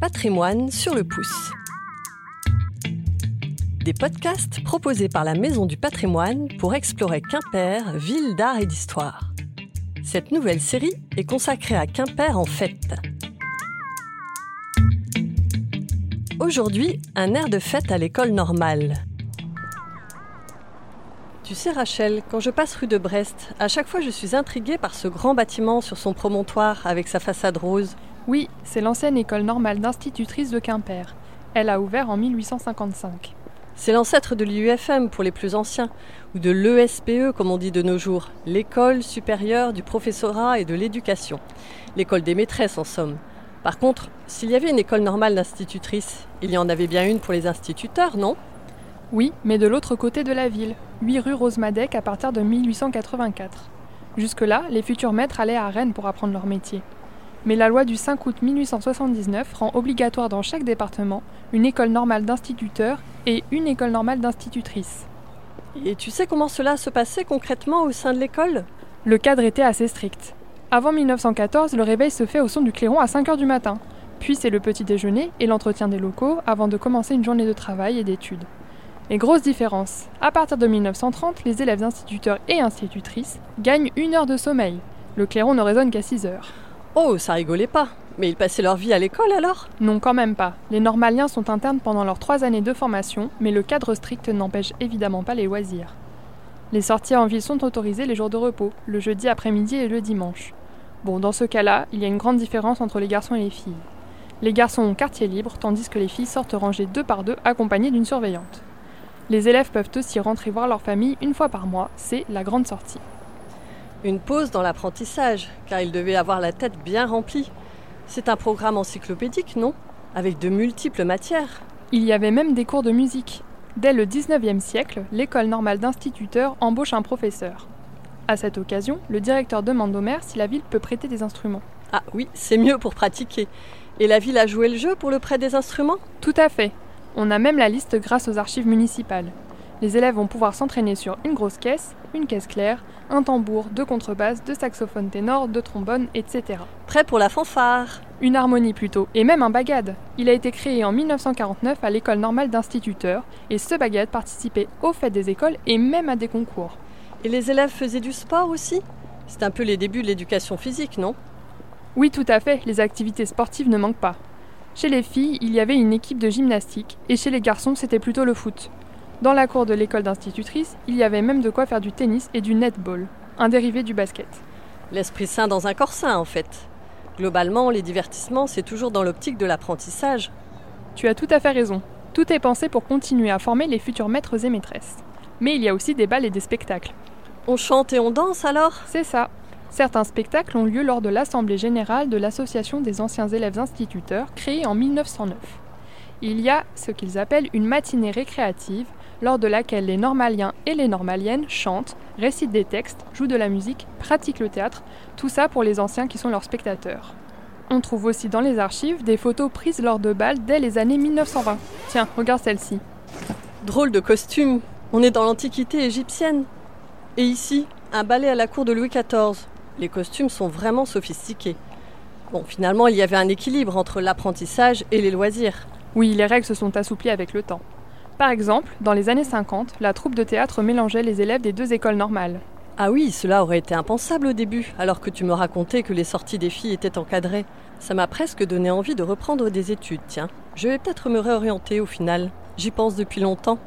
Patrimoine sur le pouce. Des podcasts proposés par la Maison du Patrimoine pour explorer Quimper, ville d'art et d'histoire. Cette nouvelle série est consacrée à Quimper en fête. Aujourd'hui, un air de fête à l'école normale. Tu sais Rachel, quand je passe rue de Brest, à chaque fois je suis intriguée par ce grand bâtiment sur son promontoire avec sa façade rose. Oui, c'est l'ancienne école normale d'institutrice de Quimper. Elle a ouvert en 1855. C'est l'ancêtre de l'IUFM pour les plus anciens, ou de l'ESPE comme on dit de nos jours, l'école supérieure du professorat et de l'éducation. L'école des maîtresses en somme. Par contre, s'il y avait une école normale d'institutrice, il y en avait bien une pour les instituteurs, non? Oui, mais de l'autre côté de la ville, 8 rue Rosemadec à partir de 1884. Jusque-là, les futurs maîtres allaient à Rennes pour apprendre leur métier. Mais la loi du 5 août 1879 rend obligatoire dans chaque département une école normale d'instituteurs et une école normale d'institutrices. Et tu sais comment cela se passait concrètement au sein de l'école? Le cadre était assez strict. Avant 1914, le réveil se fait au son du clairon à 5 heures du matin. Puis c'est le petit déjeuner et l'entretien des locaux avant de commencer une journée de travail et d'études. Et grosse différence, à partir de 1930, les élèves instituteurs et institutrices gagnent une heure de sommeil. Le clairon ne résonne qu'à 6 heures. Oh, ça rigolait pas. Mais ils passaient leur vie à l'école alors? Non, quand même pas. Les normaliens sont internes pendant leurs trois années de formation, mais le cadre strict n'empêche évidemment pas les loisirs. Les sorties en ville sont autorisées les jours de repos, le jeudi après-midi et le dimanche. Bon, dans ce cas-là, il y a une grande différence entre les garçons et les filles. Les garçons ont quartier libre, tandis que les filles sortent rangées deux par deux accompagnées d'une surveillante. Les élèves peuvent aussi rentrer voir leur famille une fois par mois, c'est la grande sortie. Une pause dans l'apprentissage, car ils devaient avoir la tête bien remplie. C'est un programme encyclopédique, non? Avec de multiples matières. Il y avait même des cours de musique. Dès le 19e siècle, l'école normale d'instituteurs embauche un professeur. À cette occasion, le directeur demande au maire si la ville peut prêter des instruments. Ah oui, c'est mieux pour pratiquer. Et la ville a joué le jeu pour le prêt des instruments? Tout à fait. On a même la liste grâce aux archives municipales. Les élèves vont pouvoir s'entraîner sur une grosse caisse, une caisse claire, un tambour, deux contrebasses, deux saxophones ténors, deux trombones, etc. Prêt pour la fanfare Une harmonie plutôt, et même un bagad. Il a été créé en 1949 à l'école normale d'instituteurs, et ce bagad participait aux fêtes des écoles et même à des concours. Et les élèves faisaient du sport aussi? C'est un peu les débuts de l'éducation physique, non? Oui, tout à fait, les activités sportives ne manquent pas. Chez les filles, il y avait une équipe de gymnastique, et chez les garçons, c'était plutôt le foot. Dans la cour de l'école d'institutrice, il y avait même de quoi faire du tennis et du netball, un dérivé du basket. L'esprit sain dans un corps sain, en fait. Globalement, les divertissements, c'est toujours dans l'optique de l'apprentissage. Tu as tout à fait raison. Tout est pensé pour continuer à former les futurs maîtres et maîtresses. Mais il y a aussi des balles et des spectacles. On chante et on danse alors? C'est ça. Certains spectacles ont lieu lors de l'Assemblée générale de l'Association des anciens élèves instituteurs créée en 1909. Il y a ce qu'ils appellent une matinée récréative lors de laquelle les normaliens et les normaliennes chantent, récitent des textes, jouent de la musique, pratiquent le théâtre, tout ça pour les anciens qui sont leurs spectateurs. On trouve aussi dans les archives des photos prises lors de balles dès les années 1920. Tiens, regarde celle-ci. Drôle de costume, on est dans l'Antiquité égyptienne. Et ici, un ballet à la cour de Louis XIV. Les costumes sont vraiment sophistiqués. Bon, finalement, il y avait un équilibre entre l'apprentissage et les loisirs. Oui, les règles se sont assouplies avec le temps. Par exemple, dans les années 50, la troupe de théâtre mélangeait les élèves des deux écoles normales. Ah oui, cela aurait été impensable au début, alors que tu me racontais que les sorties des filles étaient encadrées. Ça m'a presque donné envie de reprendre des études, tiens. Je vais peut-être me réorienter au final. J'y pense depuis longtemps.